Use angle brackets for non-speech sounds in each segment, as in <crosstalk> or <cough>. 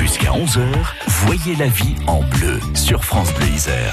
Jusqu'à 11h, voyez la vie en bleu sur France Bleu Isère.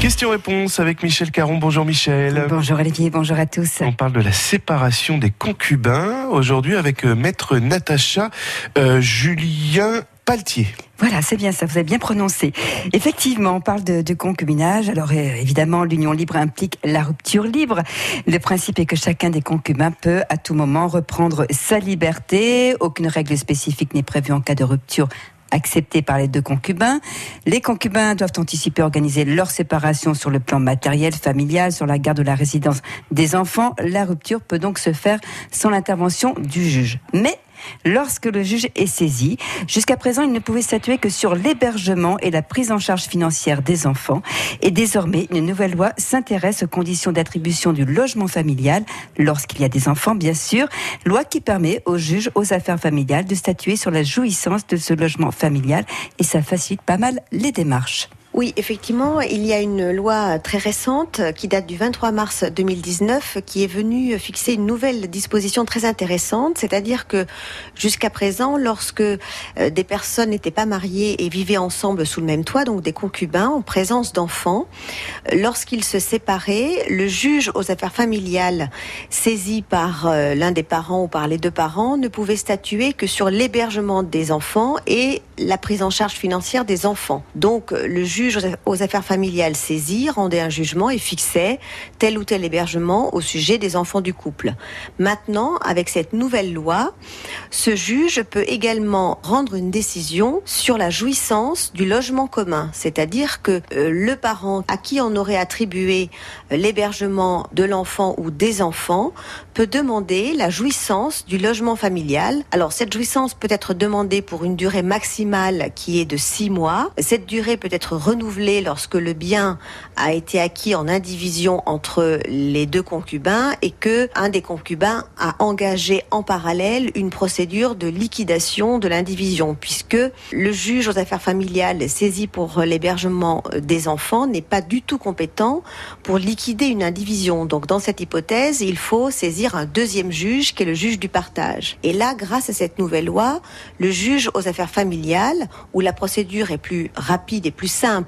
Question-réponse avec Michel Caron. Bonjour Michel. Bonjour Olivier, bonjour à tous. On parle de la séparation des concubins aujourd'hui avec euh, maître Natacha euh, Julien Paltier. Voilà, c'est bien ça, vous avez bien prononcé. Effectivement, on parle de, de concubinage. Alors euh, évidemment, l'union libre implique la rupture libre. Le principe est que chacun des concubins peut à tout moment reprendre sa liberté. Aucune règle spécifique n'est prévue en cas de rupture acceptée par les deux concubins. Les concubins doivent anticiper organiser leur séparation sur le plan matériel, familial, sur la garde de la résidence des enfants. La rupture peut donc se faire sans l'intervention du juge. Mais lorsque le juge est saisi. Jusqu'à présent, il ne pouvait statuer que sur l'hébergement et la prise en charge financière des enfants. Et désormais, une nouvelle loi s'intéresse aux conditions d'attribution du logement familial lorsqu'il y a des enfants, bien sûr. Loi qui permet au juge aux affaires familiales de statuer sur la jouissance de ce logement familial et ça facilite pas mal les démarches. Oui, effectivement, il y a une loi très récente qui date du 23 mars 2019 qui est venue fixer une nouvelle disposition très intéressante, c'est-à-dire que jusqu'à présent, lorsque euh, des personnes n'étaient pas mariées et vivaient ensemble sous le même toit, donc des concubins en présence d'enfants, lorsqu'ils se séparaient, le juge aux affaires familiales saisi par euh, l'un des parents ou par les deux parents ne pouvait statuer que sur l'hébergement des enfants et la prise en charge financière des enfants. Donc le juge juge aux affaires familiales saisi rendait un jugement et fixait tel ou tel hébergement au sujet des enfants du couple. Maintenant, avec cette nouvelle loi, ce juge peut également rendre une décision sur la jouissance du logement commun, c'est-à-dire que euh, le parent à qui on aurait attribué euh, l'hébergement de l'enfant ou des enfants peut demander la jouissance du logement familial. Alors cette jouissance peut être demandée pour une durée maximale qui est de six mois. Cette durée peut être renouvelé lorsque le bien a été acquis en indivision entre les deux concubins et que un des concubins a engagé en parallèle une procédure de liquidation de l'indivision puisque le juge aux affaires familiales saisi pour l'hébergement des enfants n'est pas du tout compétent pour liquider une indivision. Donc dans cette hypothèse, il faut saisir un deuxième juge qui est le juge du partage. Et là, grâce à cette nouvelle loi, le juge aux affaires familiales où la procédure est plus rapide et plus simple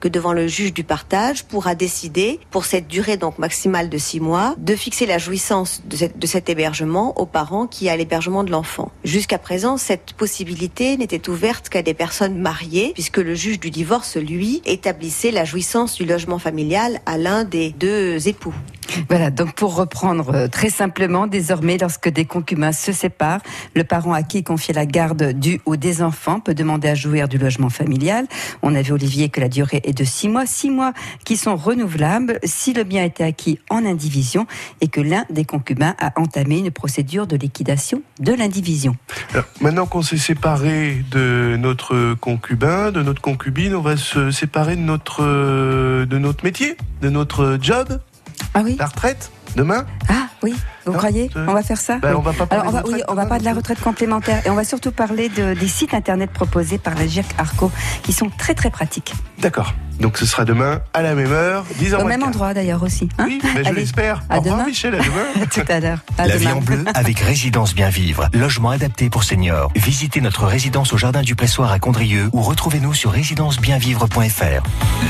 que devant le juge du partage pourra décider, pour cette durée donc maximale de six mois, de fixer la jouissance de, cet hébergement aux parents qui a l'hébergement de l'enfant. Jusqu'à présent, cette possibilité n'était ouverte qu'à des personnes mariées, puisque le juge du divorce, lui, établissait la jouissance du logement familial à l'un des deux époux. Voilà, donc pour reprendre euh, très simplement, désormais, lorsque des concubins se séparent, le parent à qui confier la garde du ou des enfants peut demander à jouir du logement familial. On a Olivier, que la durée est de six mois, six mois qui sont renouvelables si le bien a été acquis en indivision et que l'un des concubins a entamé une procédure de liquidation de l'indivision. Maintenant qu'on s'est séparé de notre concubin, de notre concubine, on va se séparer de notre, euh, de notre métier, de notre job? Ah oui La retraite Demain Ah oui, vous croyez On va faire ça ben, On va pas Alors, on va, oui, on va pas de la retraite complémentaire et on va surtout parler de, des sites internet proposés par la GIRC Arco qui sont très très pratiques. D'accord. Donc ce sera demain à la même heure, 10h. Au même endroit d'ailleurs aussi. Hein oui, mais je l'espère. À demain. Michel, à demain. <laughs> Tout à l'heure. La vie en bleu avec <laughs> Résidence Bien Vivre, logement adapté pour seniors. Visitez notre résidence au Jardin du Pressoir à Condrieu ou retrouvez-nous sur résidencebienvivre.fr.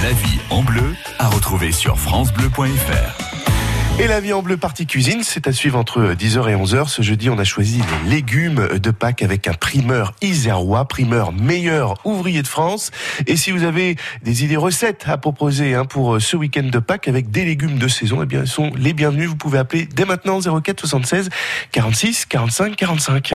La vie en bleu à retrouver sur francebleu.fr. Et la vie en bleu partie cuisine, c'est à suivre entre 10h et 11h. Ce jeudi, on a choisi les légumes de Pâques avec un primeur isérois, primeur meilleur ouvrier de France. Et si vous avez des idées recettes à proposer hein, pour ce week-end de Pâques avec des légumes de saison, eh bien, ils sont les bienvenus. Vous pouvez appeler dès maintenant 04 76 46 45 45.